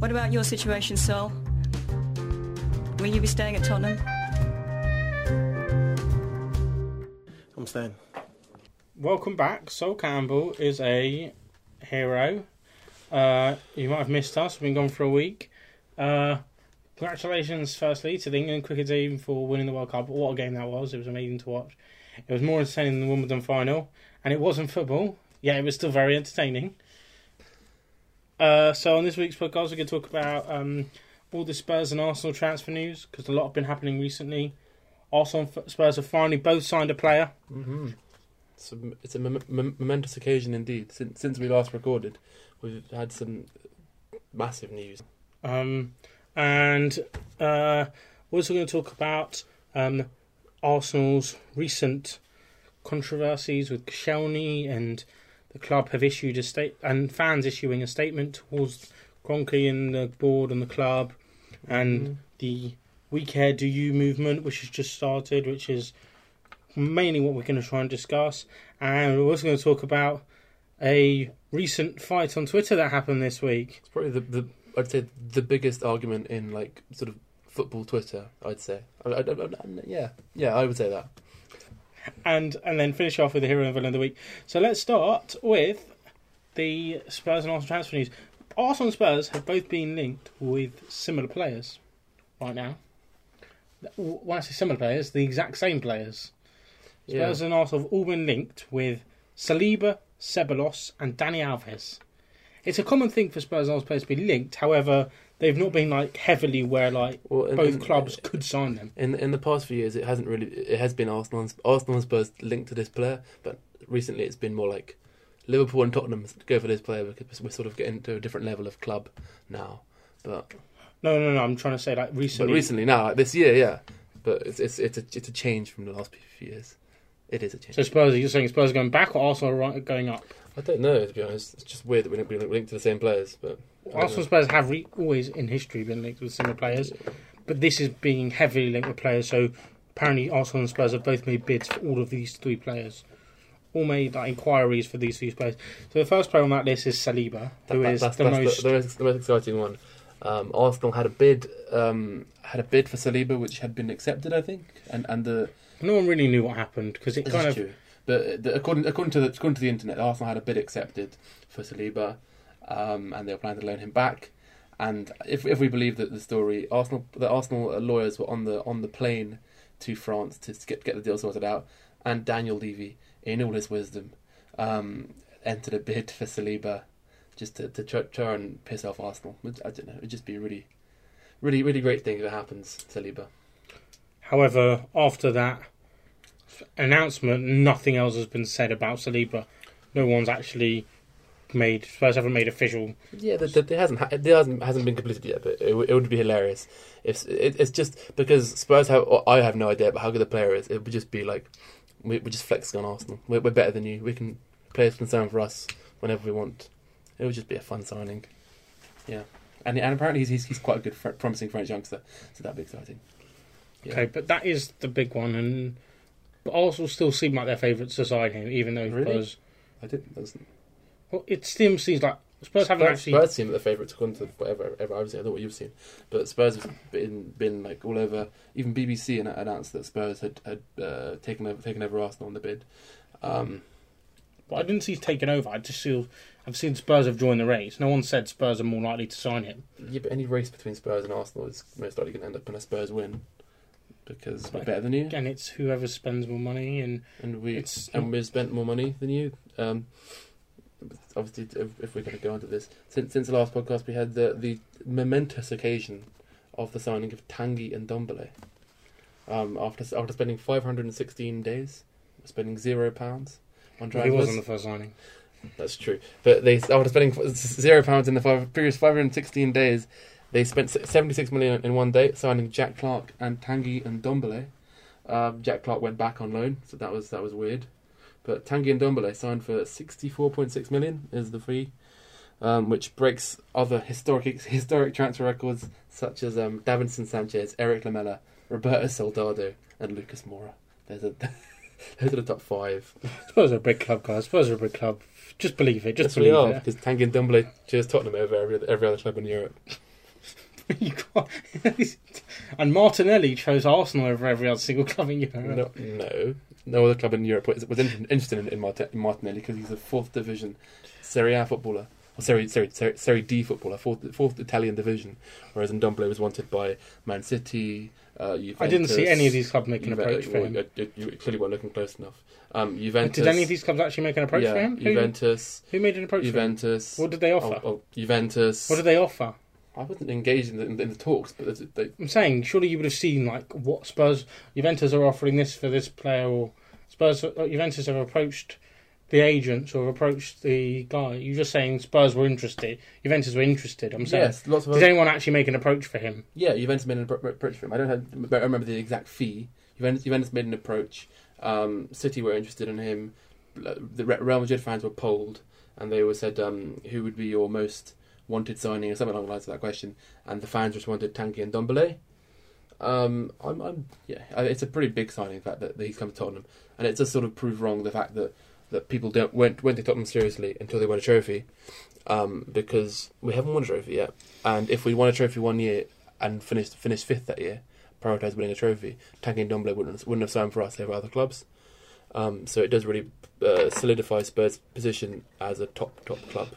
What about your situation, Sol? Will you be staying at Tottenham? I'm staying. Welcome back. Sol Campbell is a hero. Uh, you might have missed us. We've been gone for a week. Uh, congratulations, firstly, to the England cricket team for winning the World Cup. What a game that was! It was amazing to watch. It was more entertaining than the Wimbledon final, and it wasn't football. Yeah, it was still very entertaining. Uh, so on this week's podcast, we're going to talk about um, all the Spurs and Arsenal transfer news because a lot have been happening recently. Arsenal and Spurs have finally both signed a player. Mm-hmm. It's a, it's a mom- mom- momentous occasion indeed. Since, since we last recorded, we've had some massive news. Um, and uh, we're also going to talk about um, Arsenal's recent controversies with Koscielny and the club have issued a state and fans issuing a statement towards Kroenke and the board and the club and Mhm. the We Care Do You movement, which has just started, which is mainly what we're going to try and discuss. And we're also going to talk about a recent fight on Twitter that happened this week. It's probably the, the I'd say the biggest argument in like sort of football Twitter. I'd say. I, I, I, I- yeah, yeah, I would say that. And and then finish off with the hero and villain of the week. So let's start with the Spurs and Arsenal transfer news. Arsenal and Spurs have both been linked with similar players right now. When I say similar players, the exact same players. Yeah. Spurs and Arsenal have all been linked with Saliba, Ceballos, and Dani Alves. It's a common thing for Spurs and Arsenal players to be linked. However, they've not been like heavily where like Well, both clubs could sign them. In in the past few years, it hasn't really. It has been Arsenal and, Arsenal and Spurs linked to this player, but recently it's been more like Liverpool and Tottenham go for this player because we're sort of getting to a different level of club now. But No, no, no. I'm trying to say like but recently. recently now, like this year, yeah. But it's it's it's a it's a change from the last few years. It is a change. So Spurs, you're saying Spurs are going back or Arsenal going up? I don't know to be honest. It's just weird that we're not being linked to the same players. But don't Arsenal Spurs have re- always in history been linked with similar players, but this is being heavily linked with players. So apparently Arsenal and Spurs have both made bids for all of these three players. All made like, inquiries for these three players. So the first player on that list is Saliba, That- who that- is that's, the that's most. the, the, most, the most exciting one. Um, Arsenal had a bid um, had a bid for Saliba, which had been accepted, I think, and and the No one really knew what happened because it kind of true. But the, according according to the according to the internet, Arsenal had a bid accepted for Saliba, um, and they were planning to loan him back. And if if we believe that the story, Arsenal the Arsenal lawyers were on the on the plane to France to get get the deal sorted out, and Daniel Levy, in all his wisdom, um, entered a bid for Saliba, just to, to try, and piss off Arsenal. I don't know. It'd just be a really, really, really great thing if it happens, Saliba. However, after that announcement, nothing else has been said about Saliba. No one's actually made Spurs haven't made official. Yeah, that that- it hasn't it hasn't hasn't been completed yet, but it, it would be hilarious if it, it's just because Spurs have. I have no idea about how good the player is. It would just be like we, we're just flexing on Arsenal. We're, we're better than you. We can players can sign for us whenever we want. It would just be a fun signing. Yeah, and and apparently he's he's, he's quite a good, fr- promising French youngster, so that'd be exciting. Yeah. Okay, but that is the big one, and but Arsenal still seem like their favourites to sign him, even though Really? Spurs. I didn't. That's, Well, it still seems like Spurs haven't Spurs, actually. Spurs seem the favourites according to whatever ever I've seen. I don't know what you've seen, but Spurs have been been like all over. Even BBC announced that Spurs had had uh, taken over taken over Arsenal on the bid. Um, But I didn't see he's taken over. I just feel I've seen Spurs have joined the race. No one said Spurs are more likely to sign him. yeah, but any race between Spurs and Arsenal is most likely going to end up in a Spurs win because we're better than you, Again, it's whoever spends more money, and and we it's and we've spent more money than you. Um, obviously, if, if we're going to go into this, since since the last podcast, we had the the momentous occasion of the signing of Tanguy Ndombele. Um, after after spending 516 days, spending zero pounds on he wasn't the first signing. That's true. But they after spending zero pounds in the five, previous 516 days, they spent 76 million in one day signing Jack Clark and Tanguy Ndombele. Um, Jack Clark went back on loan, so that was that was weird. But Tanguy Ndombele signed for 64.6 million is the fee, um, which breaks other historic historic transfer records such as um, Davinson Sanchez, Eric Lamela, Roberto Soldado, and Lucas Moura. There's a those are the top five. Spurs are a big club, guys. Spurs are a big club. Just believe it. Just Yes, believe are, it. because Tanguy Ndombele cheers Tottenham over every, every other club in Europe. and Martinelli chose Arsenal over every other single club in Europe. No, no, no other club in Europe was, was interested in, in, in Martinelli because he's a fourth division Serie A footballer. Or Serie, Serie, Serie, Serie D footballer, fourth, fourth Italian division, whereas Ndombele was wanted by Man City, uh, I didn't see any of these clubs make an approach for him. You, you clearly weren't looking close enough. Um, Juventus. Did any of these clubs actually make an approach yeah, for him? Who, Juventus. who made an approach for him? Juventus. What did they offer? Oh, oh, Juventus. What did they offer? I wasn't engaged in the, in the talks, but there's- they, I'm saying, surely you would have seen like what Spurs, Juventus are offering this for this player, or Spurs, uh, Juventus have approached the agents or approached the guy. You're just saying Spurs were interested, Juventus were interested. I'm saying, yes, lots of did anyone actually make an approach for him? Yeah, Juventus made an approach for him. I don't, have, I don't remember the exact fee. Juventus, Juventus made an approach. Um, City were interested in him. The Real Madrid fans were polled, and they all said, um, "Who would be your most wanted signing?" or something along the lines of that question. And the fans responded, "Tanguy Ndombele." Um, I'm, I'm, yeah, it's a pretty big signing, in fact, that, that he's come to Tottenham, and it does sort of prove wrong the fact that, that people don't went went to Tottenham seriously until they won a trophy, um, because we haven't won a trophy yet, and if we won a trophy one year and finished finished fifth that year, prioritised winning a trophy, Tanguy Ndombele wouldn't wouldn't have signed for us over other clubs, um, so it does really uh, solidify Spurs' position as a top top club.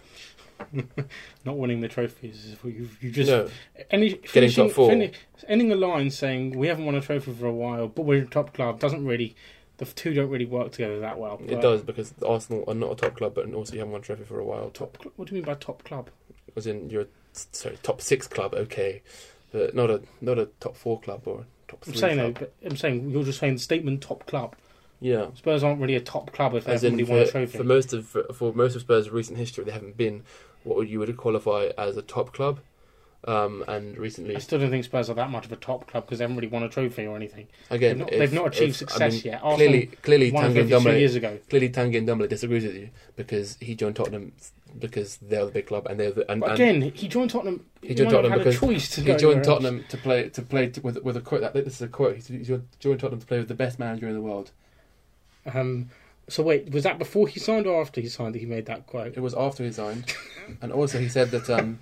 Not winning the trophies. is You, you just no, any finishing, top four. fini- ending a line saying we haven't won a trophy for a while, but we're a top club doesn't really. The two don't really work together that well. it does because Arsenal are not a top club, but also you haven't won a trophy for a while. Top cl- What do you mean by top club? was in your sorry top six club, okay, but not a not a top four club or top I'm saying no, but I'm saying you're just saying statement top club. Yeah, Spurs aren't really a top club if they as haven't really won a trophy. for most of for most of Spurs' recent history, they haven't been what you would qualify as a top club. Um, and recently, I still don't think Spurs are that much of a top club because they haven't really won a trophy or anything. again, they've not- if- they've not achieved if- success I mean, yet. Arsenal Clearly, clearly, Tanguy and years ago. clearly, Tanguy and disagrees with you because he joined Tottenham because they're the big club and they're the, and, But and again, he joined Tottenham. He joined Tottenham because to he joined else. Tottenham to play to play to, with with a quote. That this is a quote. He, joined Tottenham to play with the best manager in the world. Um, so wait, was that before he signed or after he signed that he made that quote? It was after he signed, and also he said that um,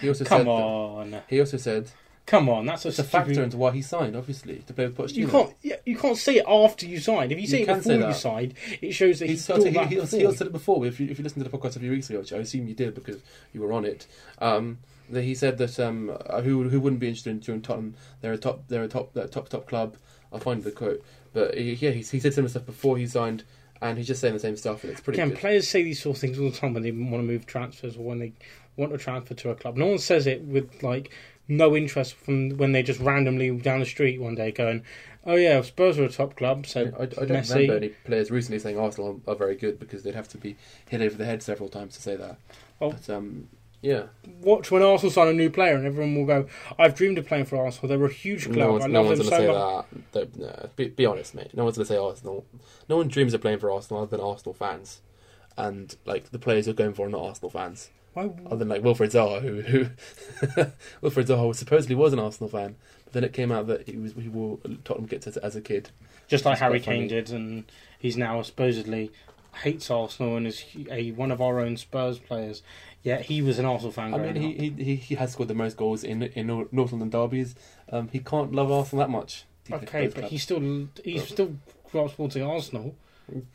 he also Come said that- on, he also said come on, that's a it's a factor into why he signed. Obviously, to play with Pochettino. You can't, yeah, you can't say it after you signed. If you say You it before say you that. signed, it shows that He's he's he, that he, also, he said it before. If you, if you listened to the podcast a few weeks ago, which I assume you did because you were on it, um, that he said that um, uh, who who wouldn't be interested in joining Tottenham? They're a top they're a top they're a top top club. I'll find the quote, but he, yeah, he, he said similar stuff before he signed, and he's just saying the same stuff, and it's pretty. Again, good. players say these sort of things all the time when they want to move transfers or when they want to transfer to a club. No one says it with like no interest from when they just randomly down the street one day going, "Oh yeah, Spurs are a top club." So I, I don't Messi- remember any players recently saying Arsenal are very good because they'd have to be hit over the head several times to say that. Oh. But um, yeah, watch when Arsenal sign a new player and everyone will go, "I've dreamed of playing for Arsenal. They're a huge club. no one's, I no one's going to so say much." that. No, be, be honest, mate. No one's going to say Arsenal. No one dreams of playing for Arsenal other than Arsenal fans, and like the players you're going for are not Arsenal fans. Why, Other than like Wilfred Zaha, who who Wilfred Zaha supposedly was an Arsenal fan, but then it came out that he was he wore Tottenham kits as, as a kid. just like It's quite Harry funny. Kane did, and he's now supposedly hates Arsenal and is a one of our own Spurs players. Yet he was an Arsenal fan. I mean, he, he he he has scored the most goals in in North London derbies. Um, he can't love Arsenal that much. okay, but he's still he's still supporting Arsenal.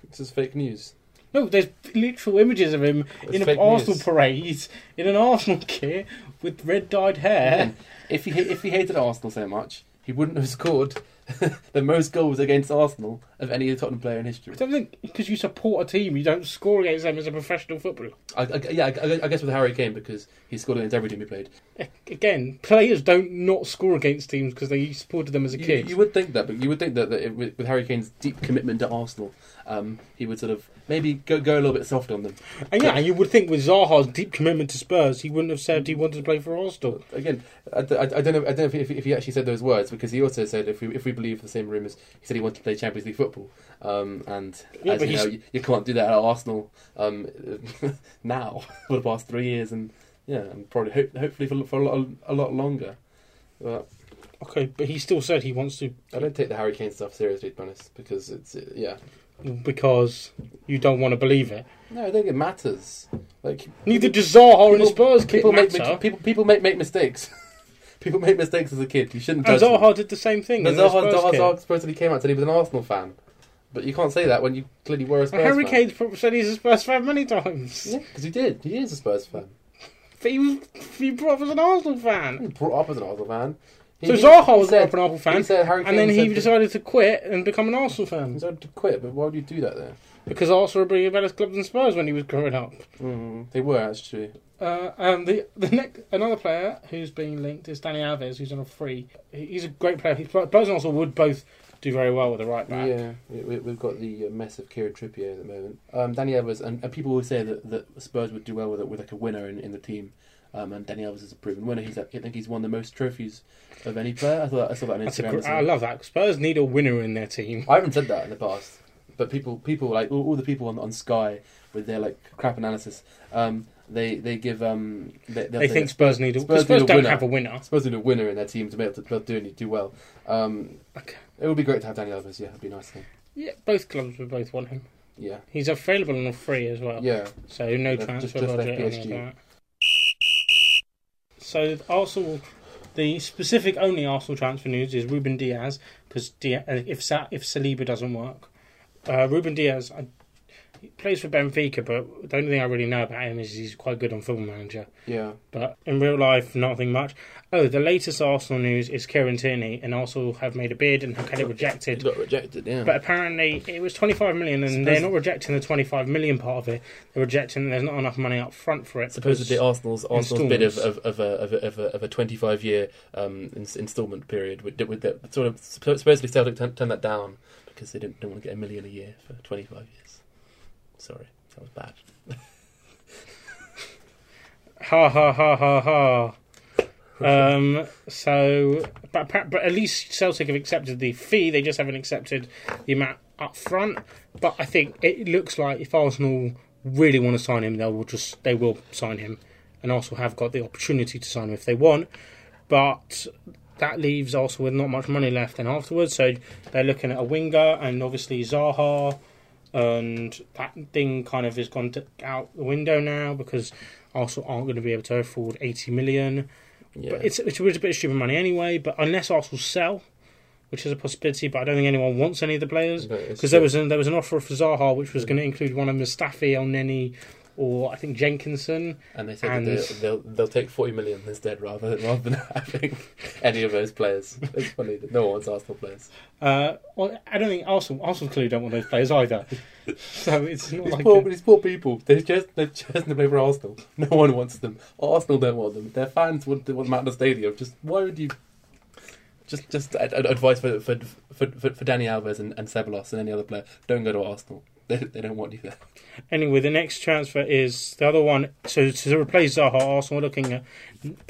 this is fake news. No, there's literal images of him It's in an fake Arsenal news. parade in an Arsenal kit with red dyed hair. Again, if he if he hated Arsenal so much, he wouldn't have scored the most goals against Arsenal of any Tottenham player in history. I don't think because you support a team, you don't score against them as a professional footballer. I, I, yeah, I, I guess with Harry Kane because he scored against every team he played. Again, players don't not score against teams because they supported them as a You, kid. you would think that, but you would think that, that it, with, with Harry Kane's deep commitment to Arsenal, um, he would sort of maybe go go a little bit soft on them. and yeah, and you would think with Zaha's deep commitment to Spurs, he wouldn't have said he wanted to play for Arsenal. Again, I, I, I don't know. I don't know if, if, if he actually said those words because he also said if we if we believe the same rumours, he said he wanted to play Champions League football. Um, and Yeah, as you know, you, you can't do that at Arsenal um, now for the past three years, and yeah, and probably ho- hopefully for, for a lot a lot longer. But Okay, but he still said he wants to. I don't take the Harry Kane stuff seriously, to be honest, because it's yeah. because you don't want to believe it. No, I think it matters. Like Neither does Zaha and people- Spurs people make people people make make mistakes. people make mistakes as a kid. You shouldn't and judge. them. Zaha did the same thing. But Zaha, Zaha. Zaha supposedly came out and said he was an Arsenal fan. But you can't say that when you clearly were a Spurs Harry fan. Kane said he's a Spurs fan many times. Yeah, because he did. He is a Spurs fan. But he was he brought up as an Arsenal He fan. brought up as an Arsenal fan. He, So he- Zaha was said- up an Arsenal fan, said Harry and then he decided to quit and become an Arsenal fan. He decided to quit, but why would you do that then? Because Arsenal were bringing better clubs than Spurs when he was growing up. Mm, they were actually. Uh, um, the the next another player who's being linked is Dani Alves, who's on a free. He's a great player. He's, Spurs and Arsenal would both do very well with the right back. Yeah, we, we- we've got the uh, mess of Kieran Trippier at the moment. Um, Dani Alves, and, and people always say that, that Spurs would do well with it, with like a winner in, in the team. Um, and Dani Alves is a proven winner. He's, I think he's won the most trophies of any player. I thought I saw that on a, Instagram. gr- I love that. Spurs need a winner in their team. I haven't said that in the past, but people, people like all, all the people on, on Sky with their like crap analysis, um, they they give um, they, They think Spurs need a Spurs Spurs, need a don't winner. have a winner. Spurs need a winner in their team to be able to, do, do well. Um, Okay. it would be great to have Dani Alves. Yeah, it'd be nice thing. Yeah, both clubs would both want him. Yeah, He's available on a free as well. yeah. So no Just- transfer budget. So Arsenal, the specific only Arsenal transfer news is Rúben Dias because if Sa- if Saliba doesn't work, uh, Rúben Dias I, he plays for Benfica, but the only thing I really know about him is he's quite good on Football Manager. Yeah, But in real life, nothing much. Oh, the latest Arsenal news is Kieran Tierney, and Arsenal have made a bid and have had it he rejected. got rejected. Yeah, But apparently, it was 25 million, and Suppose- they're not rejecting the 25 million part of it. They're rejecting there's not enough money up front for it. supposedly because- Arsenal's Arsenal's bid of, of, of a of a, of a, of a 25 year um, ins- instalment period would, would that sort of supposedly Celtic turn, turn that down because they didn't, don't want to get a million a year for 25 years. Sorry, that was bad. Ha ha ha ha ha. Um, so, but, but at least Celtic have accepted the fee. They just haven't accepted the amount up front. But I think it looks like if Arsenal really want to sign him, they will just they will sign him, and Arsenal have got the opportunity to sign him if they want. But that leaves Arsenal with not much money left. Then afterwards, so they're looking at a winger and obviously Zaha, and that thing kind of has gone out the window now because Arsenal aren't going to be able to afford 80 million. Yeah, But it's, it's a bit of stupid money anyway. But unless Arsenal sell, which is a possibility, but I don't think anyone wants any of the players No, because there was an, there was an offer for Zaha which was going to include one of Mustafi, Elneny, or I think Jenkinson. and they said and- that they'll, they'll they'll take 40 million instead rather than rather than having any of those players. It's funny that no one wants Arsenal players. Uh, well, I don't think Arsenal Arsenal clearly don't want those players either. so it's not These like poor, a- these poor people. They've just they've chosen to play for Arsenal. No one wants them. Arsenal don't want them. Their fans want want them out of the stadium. Just why would you? Just just ad- ad- advice for for, for for Dani Alves and, and Ceballos and any other player. Don't go to Arsenal. They they don't want you there. Anyway, the next transfer is the other one. So to replace Zaha, Arsenal are looking at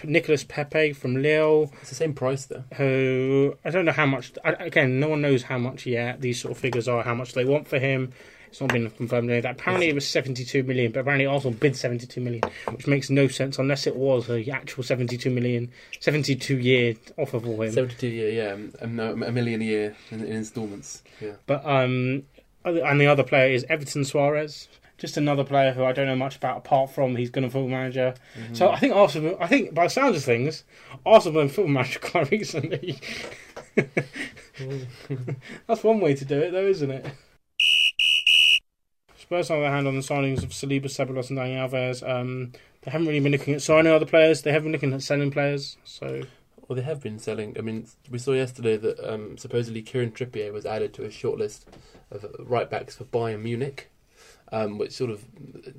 Nicolas Pepe from Lille. It's the same price though. who I don't know how much. Again, no one knows how much yet. These sort of figures are how much they want for him. It's not been confirmed. Any of that. Apparently, it was seventy-two million, but apparently Arsenal bid seventy-two million, which makes no sense unless it was a actual seventy-two million, seventy-two year offer for him. Seventy two year, yeah, no, a million a year in, in instalments. Yeah, But um, and the other player is Everton Soares. Just another player who I don't know much about apart from he's going to football manager. Mm-hmm. So I think Arsenal. I think by the sounds of things, Arsenal been football manager quite recently. That's one way to do it, though, isn't it? Spurs, on the other hand, on the signings of Saliba, Ceballos, and Dani Alves, um, they haven't really been looking at signing other players. They haven't been looking at selling players. So Well, they have been selling. I mean, we saw yesterday that um, supposedly Kieran Trippier was added to a shortlist of right backs for Bayern Munich, um, which sort of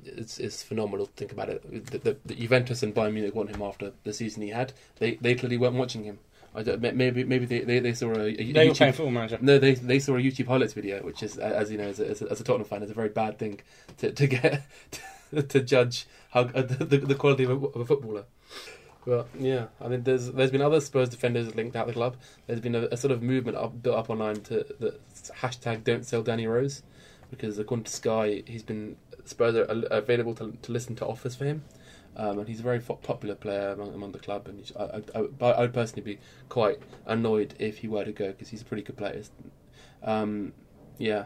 is, is phenomenal to think about it. The, the, the Juventus and Bayern Munich want him after the season he had. They they clearly weren't watching him. I don't, maybe maybe they, they, they saw a, a they were YouTube playing football manager. no, they they saw a YouTube highlights video, which is, as you know, as a, as a, as a Tottenham fan, is a very bad thing to to get to, judge how uh, the, the quality of a, of a footballer. But yeah, I mean, there's there's been other Spurs defenders linked out the club. There's been a, a sort of movement up, built up online to the hashtag Don't Sell Danny Rose, because according to Sky, he's been Spurs are available to to listen to offers for him. Um, and he's a very popular player among, among the club, and I, I, I, would personally be quite annoyed if he were to go because he's a pretty good player. Um, yeah,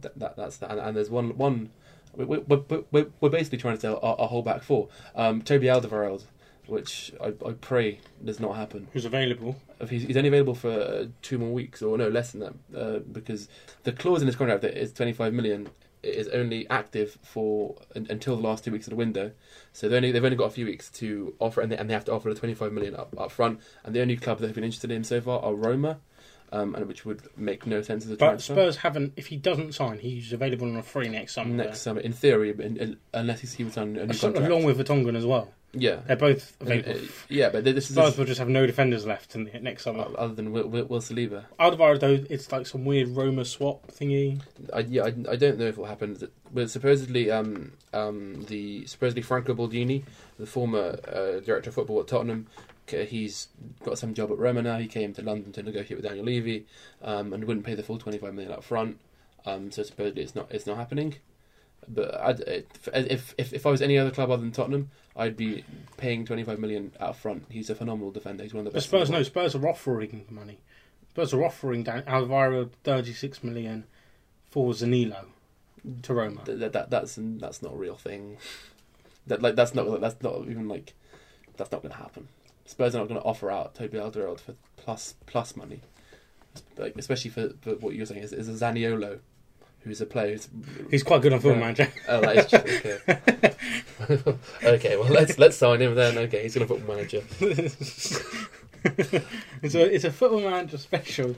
that, that that's that. And, and there's one one. We, we, we, we're, we're basically trying to sell our, our whole back four. Um, Toby Alderweireld, which I, I pray does not happen. Who's available? If he's, he's only available for uh, two more weeks, or no, less than that, uh, because the clause in his contract that is 25 million is only active for un, until the last two weeks of the window. So they only they've only got a few weeks to offer, and they, and they have to offer the 25 million up, up front. And the only club that have been interested in him so far are Roma, um, and which would make no sense as a But transfer. Spurs haven't. If he doesn't sign, he's available on a free next summer. Next summer, in theory, in, in, unless he's, he was on a new contract. along with Vertonghen as well. Yeah, They're both mean, available. uh, yeah, but this is Spurs will just have no defenders left in the next summer. other than Will, Will, Will Saliba. Alderweireld, though, it's like some weird Roma swap thingy. I, yeah, I, I don't know if it will happen. But supposedly, um, um, the supposedly Franco Baldini, the former uh, director of football at Tottenham, he's got some job at Roma now. He came to London to negotiate with Daniel Levy, um, and wouldn't pay the full twenty five million up front. Um, so supposedly it's not it's not happening. But I'd, if if if I was any other club other than Tottenham, I'd be paying twenty five million out front. He's a phenomenal defender. He's one of the But best. Spurs, the no. Spurs are offering money. Spurs are offering Dan- Alderweireld 36 million for Zaniolo to Roma. Th- that, that that's that's not a real thing. That like that's not that's not even like that's not going to happen. Spurs are not going to offer out Toby Alderweireld for plus plus money, like especially for, for what you're saying is, is a Zaniolo, who's a player. Who's, He's quite good on film, Yeah. Manager. oh, that is true. Okay. okay, well let's let's sign him then. Okay, he's going to football manager. it's a it's a Football Manager special.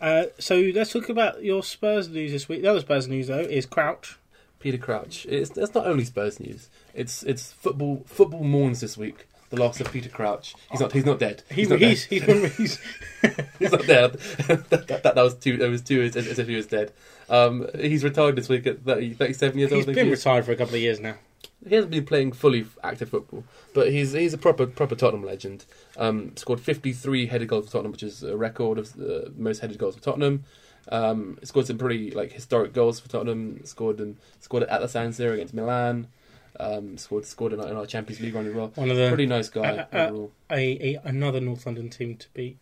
Uh, so let's talk about your Spurs news this week. The other Spurs news though is Crouch. Peter Crouch. It's it's not only Spurs news. It's it's football football mourns this week. The loss of Peter Crouch. He's not he's not dead. He, He's not he's, dead. he's he's, He's not dead. that, that, that was two. That was two as, as if he was dead. Um, he's retired this week at 30, 37 years old. he's been he, retired for a couple of years now. he hasn't been playing fully active football, but he's he's a proper proper Tottenham legend. Um, scored fifty three headed goals for Tottenham, which is a record of the most headed goals for Tottenham. Um, scored some pretty like historic goals for Tottenham. Scored them scored at the San Siro against Milan. Um, scored scored in our, in our Champions League run as well. One of the Pretty nice guy Uh, uh, a, a another North London team to beat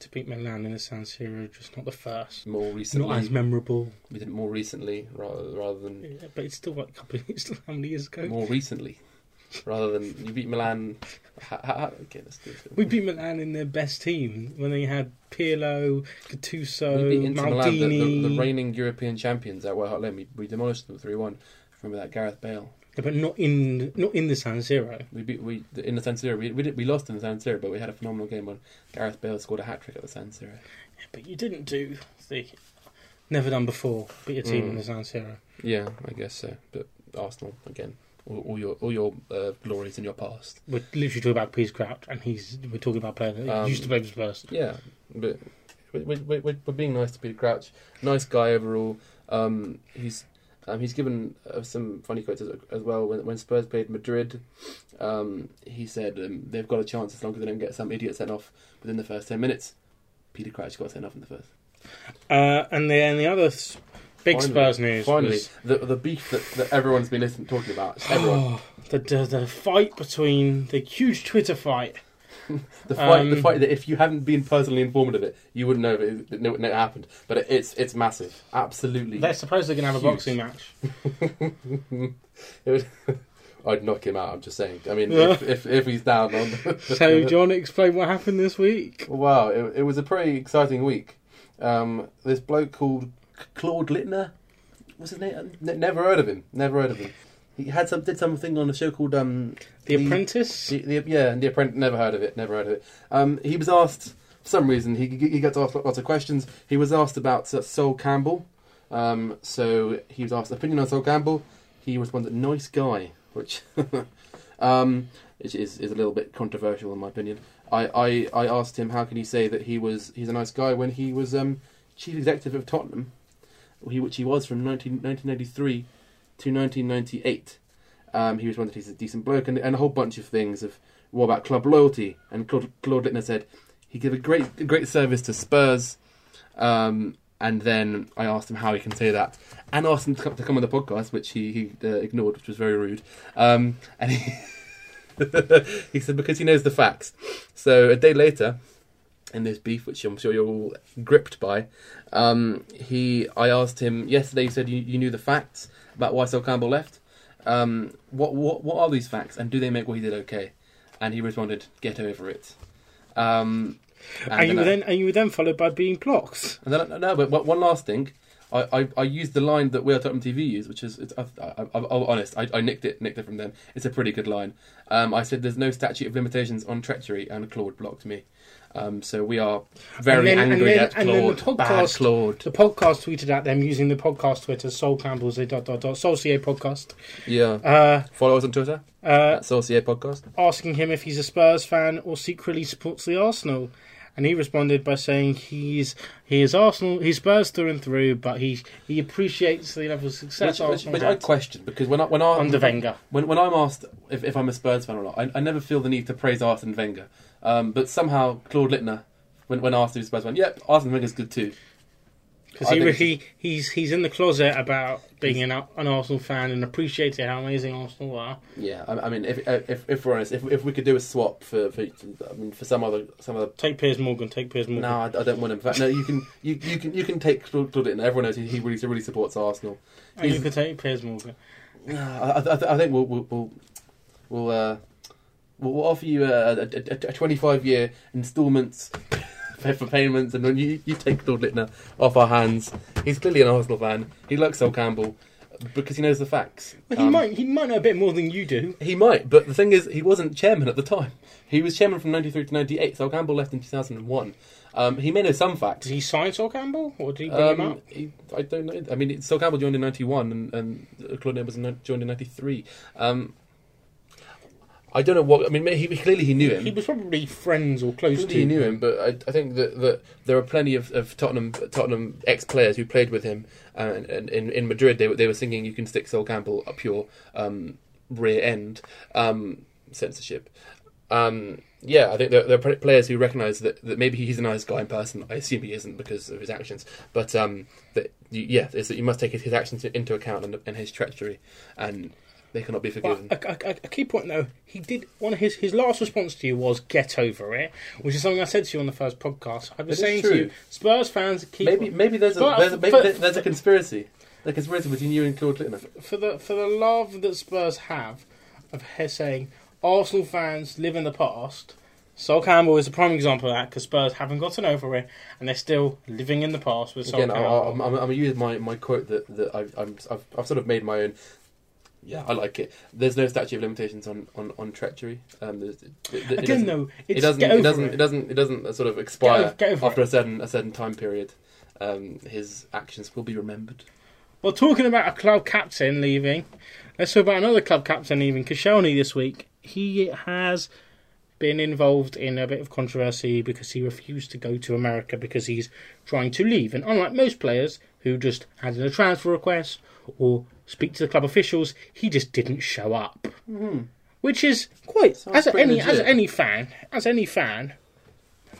to beat Milan in the San Siro, just not the first. More recently, Not as memorable, we did it more recently rather rather than Yeah, but it's still like a couple. It's still how many years ago? more recently, rather than you beat Milan. Ha, ha, ha, okay, let's do it. We beat Milan in their best team when they had Pirlo, Gattuso, we beat Inter Milan, the, the, the reigning European champions at White Hart Lane. We, we demolished them three one. Remember that Gareth Bale? Yeah, but not in not in the San Siro. We beat we in the San Siro. We we, did, we lost in the San Siro, but we had a phenomenal game when Gareth Bale scored a hat trick at the San Siro. Yeah, but you didn't do the never done before. Beat your team Mm. in the San Siro. Yeah, I guess so. But Arsenal again, all, all your all your uh, glories in your past. We're literally talking about Peter Crouch, and he's we're talking about that Um, used to play for Spurs. Yeah, but we, we, we, we're we're being nice to Peter Crouch. Nice guy overall. Um, he's um, he's given uh, some funny quotes as, as well. When, when Spurs played Madrid, um, he said um, they've got a chance as long as they don't get some idiot sent off within the first ten minutes. Peter Crouch got sent off in the first. Uh, and then the other big Finally- Spurs news Finally, was the the beef that, that everyone's been listening, talking about. Everyone, the, the the fight between the huge Twitter fight. the fight, the Um, fight that if you hadn't been personally informed of it, you wouldn't know it, it, it happened. But it, it's it's massive, absolutely. They're supposedly going to have a boxing match. It would, I'd knock him out. I'm just saying. I mean, if, if if he's down on. So, do you want to explain what happened this week? wow, it, it was a pretty exciting week. Um, this bloke called Claude Littner. What's his name? Ne- never heard of him. Never heard of him. He had some did something on a show called um, The Apprentice. The, the, yeah, the apprentice. Never heard of it. Never heard of it. Um, he was asked for some reason. He he got asked lots of questions. He was asked about uh, Sol Campbell. Um, so he was asked opinion on Sol Campbell. He responded, "Nice guy," which um, which is is a little bit controversial in my opinion. I, I, I asked him how can he say that he was he's a nice guy when he was um, chief executive of Tottenham, he, which he was from 19, 1993 to 1998. Um, he responded he's a decent bloke and, and a whole bunch of things of what about club loyalty. And Claude, Claude Littner said he gave a great great service to Spurs um, and then I asked him how he can say that and asked him to come, to come on the podcast which he, he uh, ignored which was very rude. Um, and he he said because he knows the facts. So a day later in this beef, which I'm sure you're all gripped by. Um, he, I asked him yesterday. He said you, you knew the facts about why Sol Campbell left. Um, what what what are these facts, and do they make what he did okay? And he responded, "Get over it." Um, And you were then and you were then followed by being blocked. and then, no, but one last thing. I, I, I used the line that We Are Tottenham TV use, which is, it's, I, I, I, I'll be honest, I, I nicked it nicked it from them. It's a pretty good line. Um, I said there's no statute of limitations on treachery, and Claude blocked me. Um, so we are very And then- and angry then- at and then the Claude. Bad podcast- Claude. The podcast tweeted at them using the podcast Twitter, Sol Campbell's a dot dot dot Sol CA podcast, Yeah. uh, Follow us on Twitter uh, at Saucier Podcast. asking him if he's a Spurs fan or secretly supports the Arsenal. And he responded by saying he's he is Arsenal, he's Spurs through and through, but he he appreciates the level of success Which, which, Arsenal which I question because when I when I under Wenger. when when I'm asked if, if I'm a Spurs fan or not, I, I never feel the need to praise Arsene Wenger. Um, but somehow Claude Littner, when when asked if he's a Spurs fan, yep, Arsene Wenger's good too. Because he, he he's he's in the closet about being an, an Arsenal fan and appreciating how amazing Arsenal are. Yeah, I, I mean, if, if if we're honest, if if we could do a swap for, for I mean, for some other some other. Take Piers Morgan, take Piers Morgan. No, I, I don't want him. In fact, no, you can you, you can you can take Claude Littner. Everyone knows he, he really really supports Arsenal. and you he's- could take Piers Morgan. I, I, I think we'll we'll we'll we'll, uh, we'll, we'll offer you a, a, a, a 25 year instalments for for payments, and then you, you take Lord Littner off our hands. He's clearly an Arsenal fan. He likes Sol Campbell because he knows the facts. Well, he Um, might he might know a bit more than you do. He might, but the thing is, he wasn't chairman at the time. He was chairman from 93 to 98. Sol Campbell left in 2001. Um, he may know some facts. Did he sign Sol Campbell or did he bring him Um, up? he, I don't know. I mean, Sol Campbell joined in '91, and, and Claude was joined in '93. Um, I don't know what. I mean, he, clearly he knew him. He was probably friends or close Clearly to he knew him, but I, I think that, that there are plenty of, of Tottenham Tottenham ex players who played with him, uh, and, and in in Madrid they were they were singing "You can stick Sol Campbell up your um, rear end" um, censorship. Um, yeah, I think there, there are players who recognise that, that maybe he's a nice guy in person. I assume he isn't because of his actions, but um, that you, yeah, is that you must take his actions into account and, and his treachery, and they cannot be But forgiven. a, a, a key point though, he did one of his his last response to you was "get over it," which is something I said to you on the first podcast. I was It is saying to you, Spurs fans keep maybe maybe there's a But there's maybe for- there- there's a conspiracy, a conspiracy between you and Claude Littner. for the for the love that Spurs have of he- saying Arsenal fans live in the past. Sol Campbell is a prime example of that because Spurs haven't gotten over it and they're still living in the past with Sol Again, I- Campbell. I- I'm, I'm, I'm gonna use my, my quote that, that I've, I'm, I've, I've sort of made my own. Yeah, I like it. There's no statute of limitations on, on, on treachery. Um, it, Again, doesn't- though, it doesn't. It doesn't. it. It doesn't. It doesn't uh, sort of expire over- get over after a certain a certain time period. Um, his actions will be remembered. Well, talking about a club captain leaving, let's talk about another club captain leaving. Koscielny this week. He has been involved in a bit of controversy because he refused to go to America because he's trying to leave. And unlike most players who just had a transfer request or speak to the club officials, he just didn't show up. Which is quite Sounds as any as any fan, as any fan,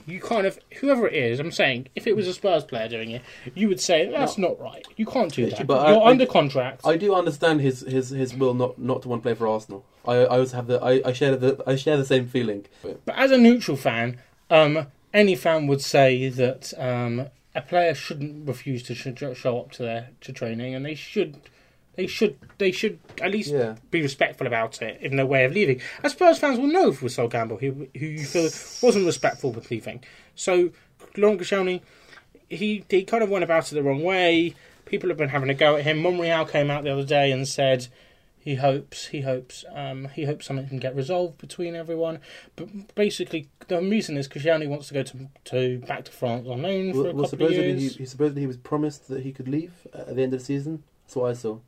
you kind of whoever it is. I'm saying if it was a Spurs player doing it, you would say that's not right. You can't do that. but You're I- under contract. I do understand his, his, his will not, not to want to play for Arsenal. I I always have the I, I share the I share the same feeling. But as a neutral fan, um, any fan would say that um, a player shouldn't refuse to sh- show up to their to training, and they should, they should, they should at least Yeah. be respectful about it in their way of leaving. As Spurs fans will know with Sol Campbell, who who you feel wasn't respectful with leaving. So Laurent Koscielny, he he kind of went about it the wrong way. People have been having a go at him. Monreal came out the other day and said he hopes he hopes um, he hopes something can get resolved between everyone. But basically, the reason is Koscielny wants to go to to back to France on loan for Well, a well, couple of supposedly he, years. he supposedly he was promised that he could leave at the end of the season. That's what I saw.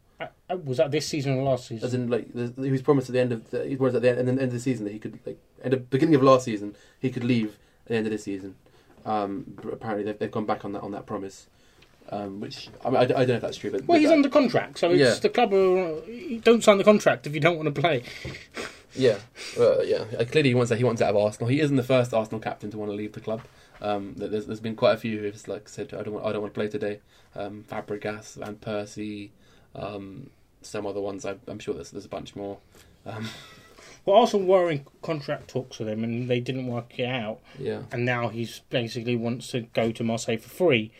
Uh, was that this season or last season? As in, like the- he was promised at the end of the, he was at the end, end of the season that he could like at the beginning of last season he could leave at the end of this season. Um, but apparently they've, they've gone back on that on that promise. Um, which I, mean, I, don't- I don't know if that's true, but well, he's but- under contract, so it's Yeah. the club. Are, don't sign the contract if you don't want to play. Yeah, uh, yeah. Uh, clearly, he wants that. He wants out of Arsenal. He isn't the first Arsenal captain to want to leave the club. Um, there- there's, there's been quite a few who've like said, "I don't want, I don't want to play today." Um, Fabregas, Van Persie, um, some other ones. I, I'm sure there's there's a bunch more. Um, But Arsenal were in contract talks with him, and they didn't work it out. Yeah. And now he's basically wants to go to Marseille for free,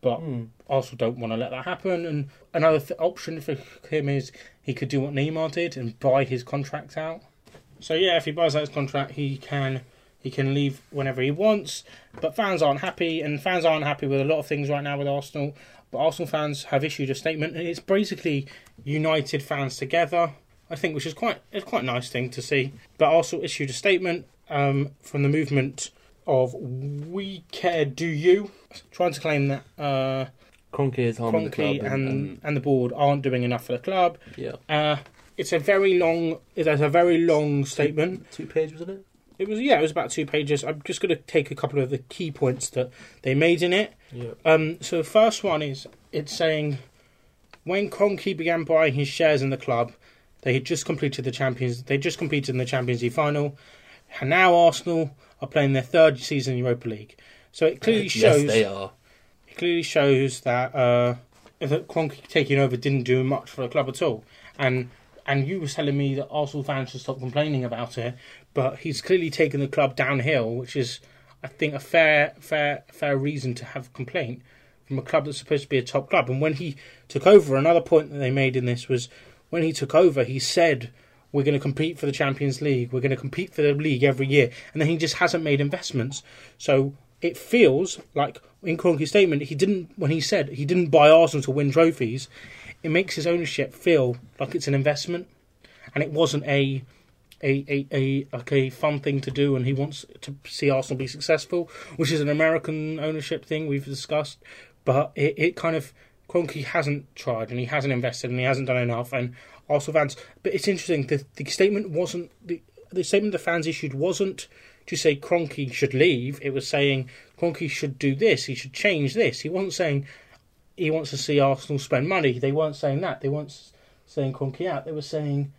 but Hmm. Arsenal don't want to let that happen. And another th- option for him is he could do what Neymar did and buy his contract out. So yeah, if he buys out his contract, he can he can leave whenever he wants. But fans aren't happy, and fans aren't happy with a lot of things right now with Arsenal. But Arsenal fans have issued a statement, and it's basically united fans together. I think, which is quite it's quite a nice thing to see. But Arsenal issued a statement um, from the movement of "We Care, Do You," trying to claim that uh, Kroenke is harming the club. and, and, and the board aren't doing enough for the club. yeah. Uh, it's a very long. There's a very long statement. Two pages, wasn't it? It was yeah, it was about two pages. I'm just going to take a couple of the key points that they made in it. Yeah. Um, so the first one is it's saying when Kroenke began buying his shares in the club, they had just completed the champions. They just competed in the Champions League final, and now Arsenal are playing their third season in Europa League. So it clearly shows Yes, they are. it clearly shows that uh, that Kroenke taking over didn't do much for the club at all. And and you were telling me that Arsenal fans should stop complaining about it, but he's clearly taken the club downhill, which is, I think, a fair fair fair reason to have complaint from a club that's supposed to be a top club. And when he took over, another point that they made in this was when he took over, he said. We're going to compete for the Champions League. We're going to compete for the league every year, and then he just hasn't made investments. So it feels like in Kroenke's statement, he didn't when he said he didn't buy Arsenal to win trophies. It makes his ownership feel like it's an investment, and it wasn't a a, a, a like a fun thing to do. And he wants to see Arsenal be successful, which is an American ownership thing we've discussed. But it, it kind of Kroenke hasn't tried and he hasn't invested and he hasn't done enough. And Arsenal fans, but it's interesting. The, the statement wasn't the the statement the fans issued wasn't to say Kroenke should leave. It was saying Kroenke should do this. He should change this. He wasn't saying he wants to see Arsenal spend money. They weren't saying that. They weren't saying Kroenke out. They were saying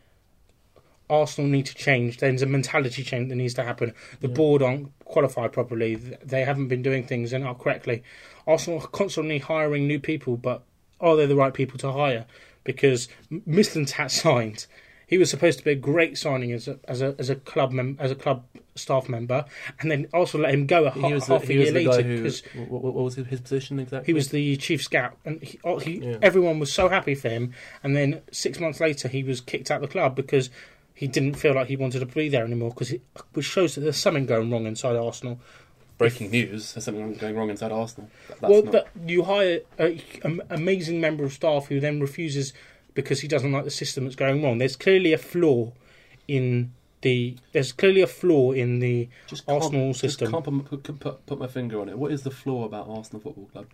Arsenal need to change. There's a mentality change that needs to happen. The board aren't qualified properly. They haven't been doing things and not correctly. Arsenal are constantly hiring new people, but are they the right people to hire? Because Mislintat signed. He was supposed to be a great signing as a as a as a club mem- as a club staff member, and then also let him go a ha- He was the, half a he was year the later guy who. because What, what was his position exactly? he was the chief scout, and he, oh, he, Yeah. everyone was so happy for him. And then six months later, he was kicked out of the club because he didn't feel like he wanted to be there anymore. Because which shows that there's something going wrong inside Arsenal. breaking news. There's something going wrong inside Arsenal. That's well, not, that you hire an amazing member of staff who then refuses because he doesn't like the system that's going wrong. There's clearly a flaw in the. There's clearly a flaw in the just can't- Arsenal just system. Can't put, put, put, put my finger on it. What is the flaw about Arsenal Football Club?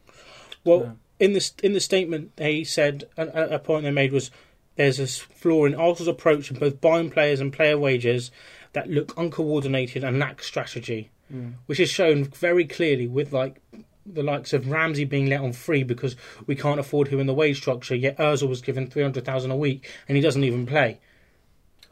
Well, Yeah. in the in the statement, they said a, a point they made was there's a flaw in Arsenal's approach in both buying players and player wages that look uncoordinated and lack strategy, mm. which is shown very clearly with like the likes of Ramsey being let on free because we can't afford him in the wage structure. Yet Özil was given three hundred thousand a week and he doesn't even play.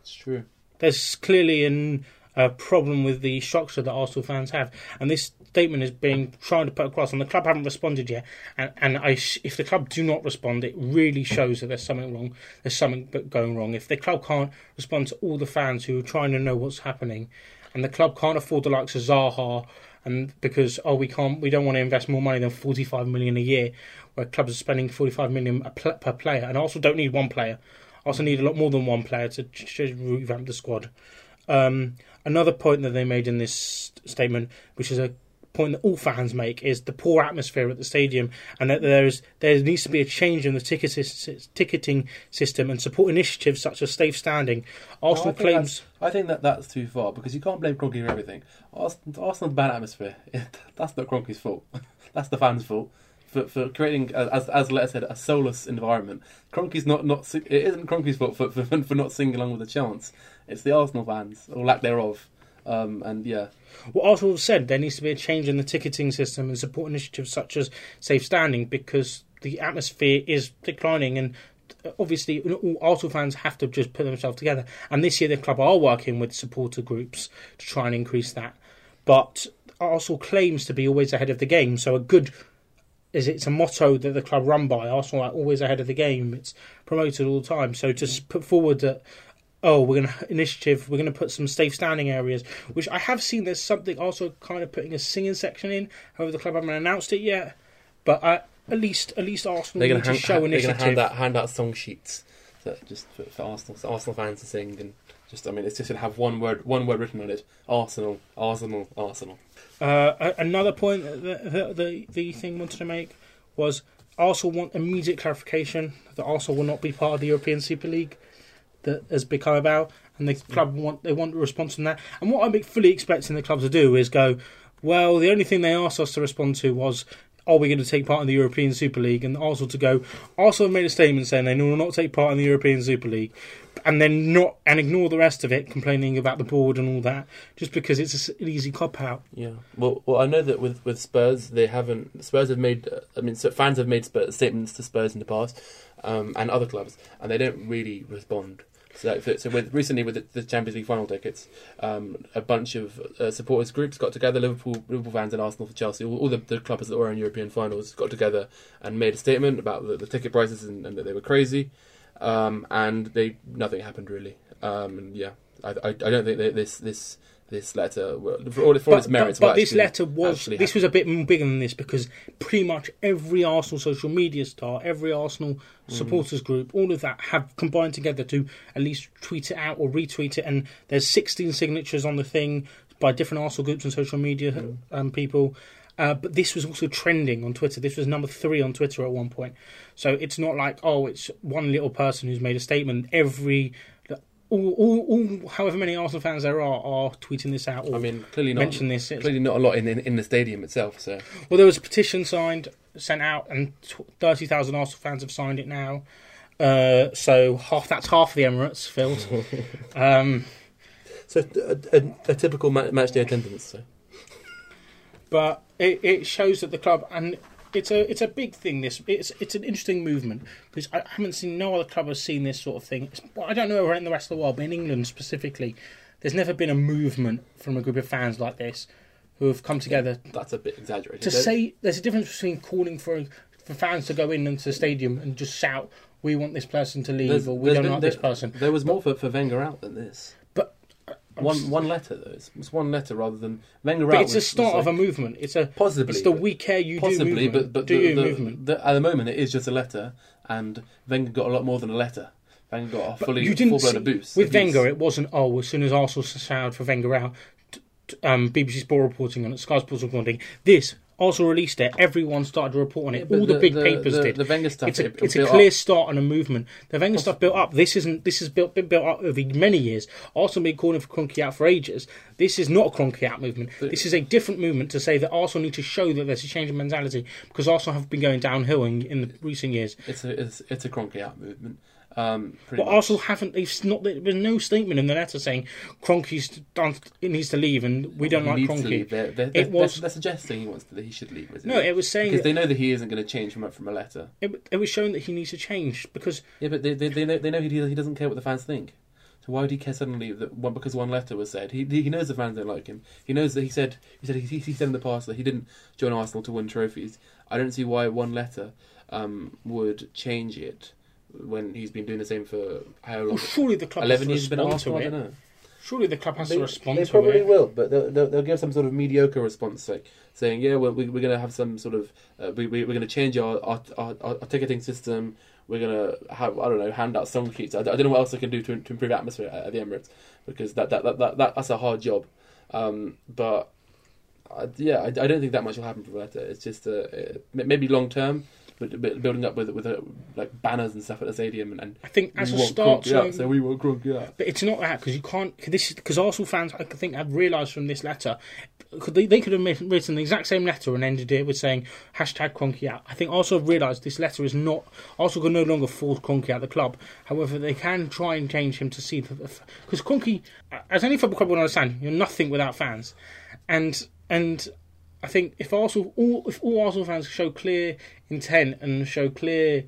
It's true. There's clearly an, a problem with the structure that Arsenal fans have, and this statement is being trying to put across, and the club haven't responded yet. And, and I, if the club do not respond, it really shows that there's something wrong. There's something going wrong. If the club can't respond to all the fans who are trying to know what's happening, and the club can't afford the likes of Zaha, and because oh we can't, we don't want to invest more money than 45 million a year, where clubs are spending 45 million per player, and I also don't need one player. I also need a lot more than one player to revamp the squad. Um, another point that they made in this statement, which is a point that all fans make, is the poor atmosphere at the stadium, and that there is there needs to be a change in the ticket ticketing system and support initiatives such as safe standing. Arsenal I claims. I think that that's too far because you can't blame Kroenke for everything. Arsenal, Arsenal's bad atmosphere. That's not Kroenke's fault. That's the fans' fault for for creating, as as Letter said, a soulless environment. Kroenke's not not it isn't Kroenke's fault for, for for not singing along with the chants. It's the Arsenal fans or lack thereof. Um, and yeah, What Arsenal have said, there needs to be a change in the ticketing system and support initiatives such as safe standing because the atmosphere is declining and obviously all Arsenal fans have to just put themselves together. And this year the club are working with supporter groups to try and increase that. But Arsenal claims to be always ahead of the game, so a good is it's a motto that the club run by. Arsenal are always ahead of the game. It's promoted all the time. So to put forward that oh, we're gonna initiative, we're gonna put some safe standing areas, which I have seen. There's something also kind of putting a singing section in. However, the club haven't announced it yet, but uh, at least at least Arsenal They're going to to show hand, they're gonna hand out hand out song sheets that just for, for Arsenal so Arsenal fans to sing and just I mean it's just going to have one word one word written on it Arsenal Arsenal Arsenal. Uh, another point that the, the the thing wanted to make was Arsenal want immediate clarification that Arsenal will not be part of the European Super League that has become about, and the club want they want a response from that. And what I'm fully expecting the club to do is go, well, the only thing they asked us to respond to was. Are we going to take part in the European Super League? And Arsenal to go. Arsenal have made a statement saying they will not take part in the European Super League, and then not and ignore the rest of it, complaining about the board and all that, just because it's an easy cop out. Yeah. Well, well, I know that with, with Spurs, they haven't. Spurs have made. I mean, so fans have made Spurs, statements to Spurs in the past, um, and other clubs, and they don't really respond. So, so with, recently with the, Champions League final tickets, um, a bunch of uh, supporters groups got together. Liverpool, Liverpool fans, and Arsenal for Chelsea. All, all the, the clubs that were in European finals got together and made a statement about the, the ticket prices and, and that they were crazy. Um, and they nothing happened really. Um, yeah, I, I, I don't think that this this this letter, for all, for all its merits, but, will this actually- letter was this happen. was a bit bigger than this because pretty much every Arsenal social media star, every Arsenal Mm. supporters group, all of that have combined together to at least tweet it out or retweet it. And there's 16 signatures on the thing by different Arsenal groups and social media Mm. um, people. Uh, but this was also trending on Twitter. This was number three on Twitter at one point. So it's not like oh, it's one little person who's made a statement. Every all, all, all however many Arsenal fans there are are tweeting this out. Or I mean, clearly not. mention this. Clearly not a lot in, in in the stadium itself. So Well, there was a petition signed, sent out, and thirty thousand Arsenal fans have signed it now. Uh, so half that's half the Emirates filled. um, so a, a, a typical ma- match day attendance. So but it, it shows that the club and it's a it's a big thing. This it's it's an interesting movement because I haven't seen no other club has seen this sort of thing. It's, well, I don't know around the rest of the world, but in England specifically, there's never been a movement from a group of fans like this who have come together that's a bit exaggerated. to say there's a difference between calling for for fans to go in into the stadium and just shout, "We want this person to leave," there's- or "We don't been- like there- this person." There was more for, for Wenger out than this. But One one letter though. It's, it's one letter rather than Wenger but it's the was- start was of a movement. It's a possibly it's the we care you possibly, do movement. but but do the, you the, movement. the- at the moment it is just a letter, and Wenger got a lot more than a letter. Wenger got a But fully full blown abuse. With abuse. Wenger, it wasn't. Oh, as soon as Arsenal shouted for Wenger out, um, BBC Sport reporting on it, Sky Sports reporting this. Arsenal released it. Everyone started to report on it. but All the, big the, papers the, did. The Wenger stuff. it's a, it- it's a clear up- start on a movement. The Wenger stuff built up. This isn't. This has built been built up over many years. Arsenal been calling for Kroenke out for ages. This is not a Kroenke out movement. This is a different movement to say that Arsenal need to show that there's a change in mentality because Arsenal have been going downhill in, in the recent years. It's a it's, it's a Kroenke out movement. Um, But much. Arsenal haven't. They've not. There's no statement in the letter saying Kroenke's done. Needs to leave, and we don't like Kroenke. They're, they're, It they're, was- they're, suggesting he wants to, that he should leave. No, it? it was saying because they know that he isn't going to change from a, from a letter. it, it was showing that he needs to change because Yeah, but they they, they know they know he he doesn't care what the fans think. So why would he care suddenly that one because one letter was said? He he knows the fans don't like him. He knows that he said he said he, he said in the past that he didn't join Arsenal to win trophies. I don't see why one letter um, would change it when he's been doing the same for how long? well, surely the club has Eleven to years he's been at Arsenal. to I don't it. know. Surely the club has They, to respond they to probably it. will, but they'll, they'll, they'll give some sort of mediocre response, like saying, "Yeah, well, we, we're going to have some sort of uh, we, we, we're going to change our our, our our ticketing system. We're going to have I don't know hand out song sheets. I, I don't know what else they can do to, to improve atmosphere at, at the Emirates because that that, that, that, that that's a hard job. Um, but uh, yeah, I, I don't think that much will happen from that. It's just uh, maybe long term, but, but building up with with uh, like banners and stuff at the stadium and. and I think as a start, to- so we want Kroenke out. But it's not that because you can't. Cause this because Arsenal fans, I think, have realised from this letter, could they, they could have written the exact same letter and ended it with saying hashtag Kroenke out. I think Arsenal have realised this letter is not. Arsenal can no longer force Kroenke out of the club. However, they can try and change him to see because Kroenke, as any football club will understand, you're nothing without fans, and and. I think if Arsenal, all, if all Arsenal fans show clear intent and show clear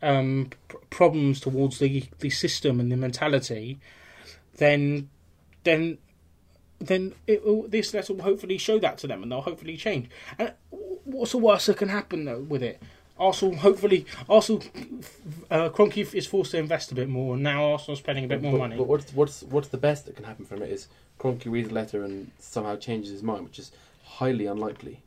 um, pr- problems towards the, the system and the mentality, then then then it will, this letter will hopefully show that to them, and they'll hopefully change. And what's the worst that can happen though with it? Arsenal, hopefully, Arsenal, uh, Kroenke is forced to invest a bit more, and now Arsenal's spending a bit more but, money. But what's what's what's the best that can happen from it is Kroenke reads a letter and somehow changes his mind, which is highly unlikely.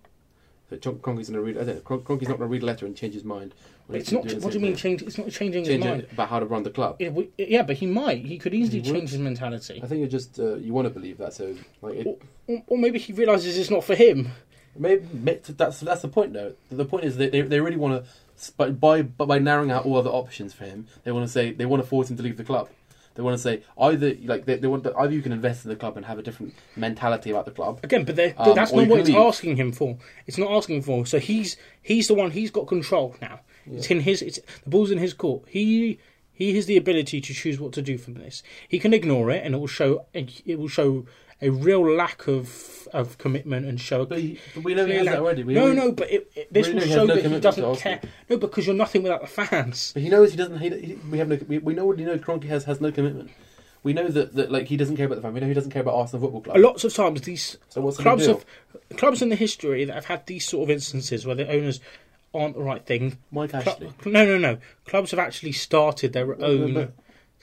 So Cron- Kroenke's going to read. I don't know. Kroenke's not going to read a letter and change his mind. it's not. What do you mean change? It's not changing his mind. about how to run the club. It w- yeah, but he might. He could easily He change his mentality. I think you're just uh, you want to believe that. So like, it, Or, or maybe he realizes it's not for him. maybe that's that's the point though. The point is that they they really want to by by by narrowing out all other options for him. They want to say they want to force him to leave the club. They want to say either like they, they want to, either you can invest in the club and have a different mentality about the club. Again, but they're- Um, that's not what it's leave. asking him for. It's not asking for. So he's he's the one. He's got control now. It's in his. It's the ball's in his court. He he has the ability to choose what to do from this. He can ignore it, and it will show. It will show a real lack of of commitment and show. But, he, but we know he has that already. We no, know no, but it, it, this will show no that he doesn't care. No, because you're nothing without the fans. But he knows he doesn't. He, he, we have no. We, we know. We know. Kroenke has has no commitment. We know that, that like he doesn't care about the fan. We know he doesn't care about Arsenal Football Club. Lots of times these So clubs have clubs in the history that have had these sort of instances where the owners aren't the right thing. Mike Cl- Ashley. no, no, no. Clubs have actually started their own.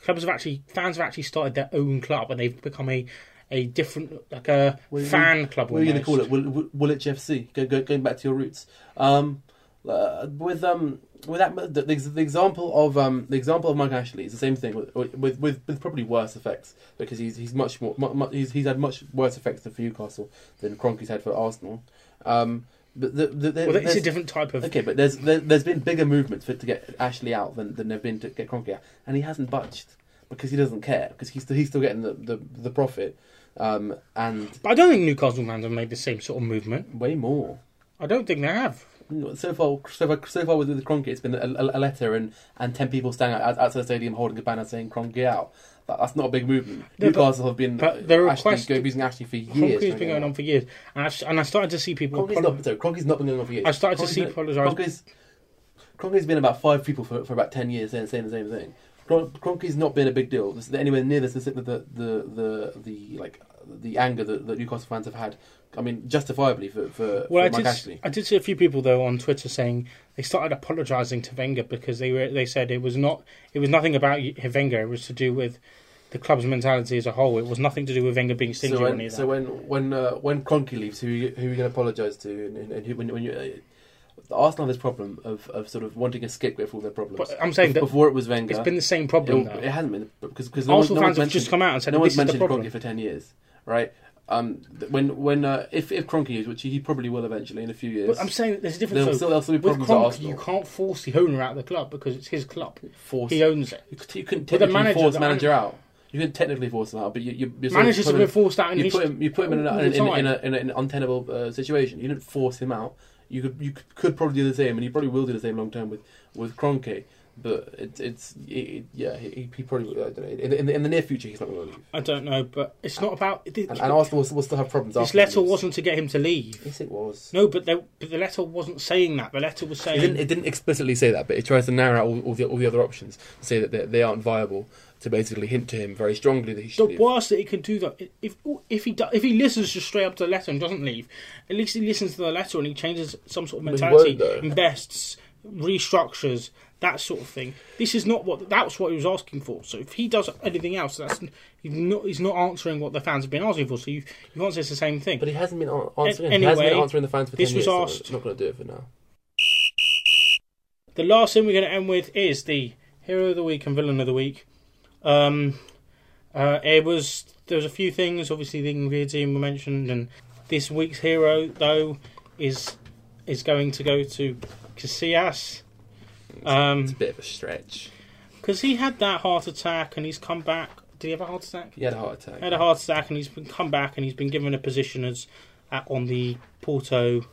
clubs have actually fans have actually started their own club, and they've become a a different like a What- fan club. What are you going to call it? Will, will, Woolwich FC. Go, go, going back to your roots. Um, uh, with um, with that, the, the, the example of um, the example of Mike Ashley is the same thing with with, with, with probably worse effects because he's he's much more mu, mu, he's he's had much worse effects for Newcastle than Kroenke's had for Arsenal. Um, but the, the, the, Well, it's a different type of. Okay, but there's there, there's been bigger movements for to get Ashley out than than there've been to get Kroenke out, and he hasn't budged because he doesn't care because he's still, he's still getting the the, the profit, um, and But I don't think Newcastle fans have made the same sort of movement. way more. I don't think they have. So far, so far, so far with, with Kroenke, it's been a, a, a letter and, and ten people standing out, outside the stadium holding a banner saying Kroenke out. That, that's not a big movement. No, but- Newcastle have been but the Ashley, request- go, using Ashley for years. Kroenke's been going on for years, and I, s- and I started to see people. Kroenke's apolo- not, sorry, Kroenke's not been going on for years. I started to see apologise. Kroenke's, Kroenke's been about five people for, for about ten years saying, saying the same thing. Cron- Kroenke's not been a big deal. This is anywhere near this. The the the the, the like the anger that, that Newcastle fans have had. I mean, justifiably for for, Well, I Mike did. Ashley. I did see a few people though on Twitter saying they started apologising to Wenger because they were. They said it was not. It was nothing about Wenger. It was to do with the club's mentality as a whole. It was nothing to do with Wenger being stingy So when of so when when uh, when Kroenke leaves, who who are you going to apologise to? And, and, and who, when, when you uh, Arsenal have this problem of, of sort of wanting a scapegoat for all their problems. but I'm saying that before it was Wenger, it's been the same problem. it, it hasn't been because because no Arsenal one, no fans one's have just mentioned- come out and said no one's mentioned. Kroenke for ten years, right? Um, when when uh, if if Kroenke is, which he probably will eventually in a few years, But I'm saying there's a difference. there'll there'll still be problems at Kroenke, Arsenal. you can't force the owner out of the club because it's his club. force He owns it. you, you couldn't technically manager, force the manager out. You couldn't technically force him out, but you, you you're Managers have been him- forced out in you put him you put him in, a, in, in, in, time. a, in, a, in an untenable uh, situation. You didn't force him out. You could you could, probably do the same, and you probably will do the same long term with with Kroenke. But it's it's it, yeah he, he probably I don't know, in, in, the, in the near future he's not going to leave. I don't know, but it's not about. And, and Arsenal will, will still have problems. this after letter leaves. wasn't to get him to leave. Yes, it was. No, but, they, but the letter wasn't saying that. The letter was It saying didn't, it didn't explicitly say that, but it tries to narrow out all, all, the, all the other options to say that they, they aren't viable. To basically hint to him very strongly that he the should leave. worst that he can do that if oh, if he do, if he listens just straight up to the letter and doesn't leave, at least he listens to the letter and he changes some sort of mentality, invests, restructures that sort of thing. This is not what that's what he was asking for. So if he does anything else, that's he's not he's not answering what the fans have been asking for. So you you can't say it's the same thing. But he hasn't been answering. A- he hasn't been anyway, answering the fans for this 10 was years, so asked- I'm not going to do it for now. The last thing we're going to end with is the hero of the week and villain of the week. Um, uh, it was there was a few things. Obviously, the Ingrid team were mentioned, and this week's hero though is is going to go to Casillas. Um, It's a bit of a stretch. because he had that heart attack and he's come back. Did he have a heart attack? He had a heart attack. He had a heart attack and he's been come back and he's been given a position as at, on the Porto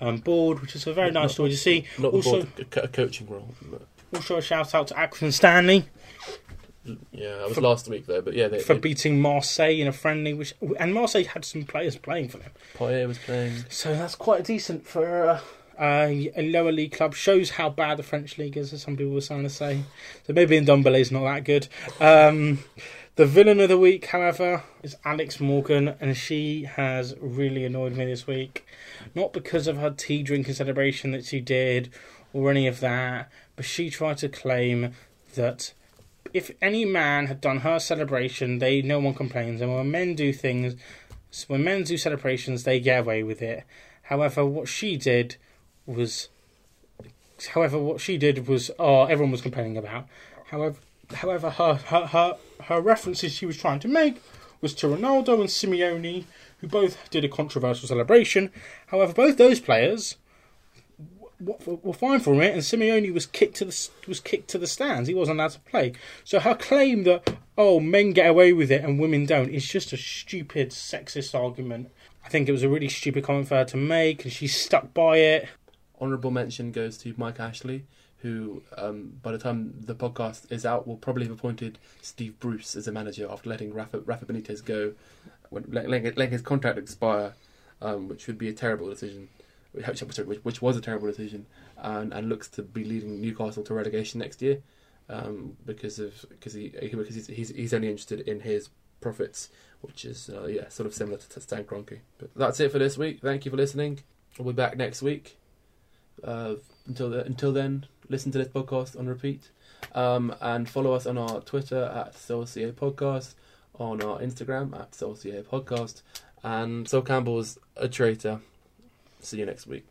um, board, which is a very nice story to see. Not the Also, board, a, a coaching role. but- also a shout out to Accrington Stanley. Yeah, that was last week though. But yeah, they, for they, beating Marseille in a friendly, which and Marseille had some players playing for them, Poirier was playing. so that's quite decent for uh, a, a lower league club. Shows how bad the French league is, as some people were trying to say. So maybe Ndombele's not that good. Um, the villain of the week, however, is Alex Morgan, and she has really annoyed me this week. Not because of her tea drinking celebration that she did, or any of that, but she tried to claim that if any man had done her celebration, they no one complains, and when men do things, when men do celebrations, they get away with it. However, what she did was, however, what she did was, oh, everyone was complaining about. However, however, her her her, her references she was trying to make was to Ronaldo and Simeone, who both did a controversial celebration. However, both those players were fine from it, and Simeone was kicked to the was kicked to the stands. He wasn't allowed to play. So her claim that oh men get away with it and women don't is just a stupid sexist argument. I think it was a really stupid comment for her to make, and she stuck by it. Honourable mention goes to Mike Ashley, who, um, by the time the podcast is out, will probably have appointed Steve Bruce as a manager after letting Rafa, Rafa Benitez go, letting his contract expire, um, which would be a terrible decision, which, which, was a terrible decision, and, and looks to be leading Newcastle to relegation next year. Um, because of because he because he's, he's he's only interested in his profits, which is uh, yeah sort of similar to, Stan Kroenke. But that's it for this week. Thank you for listening. We'll be back next week. Uh, until the, until then, listen to this podcast on repeat, um, and follow us on our Twitter at SoulCA Podcast, on our Instagram at SoulCA Podcast, and Sol Campbell's a traitor. See you next week.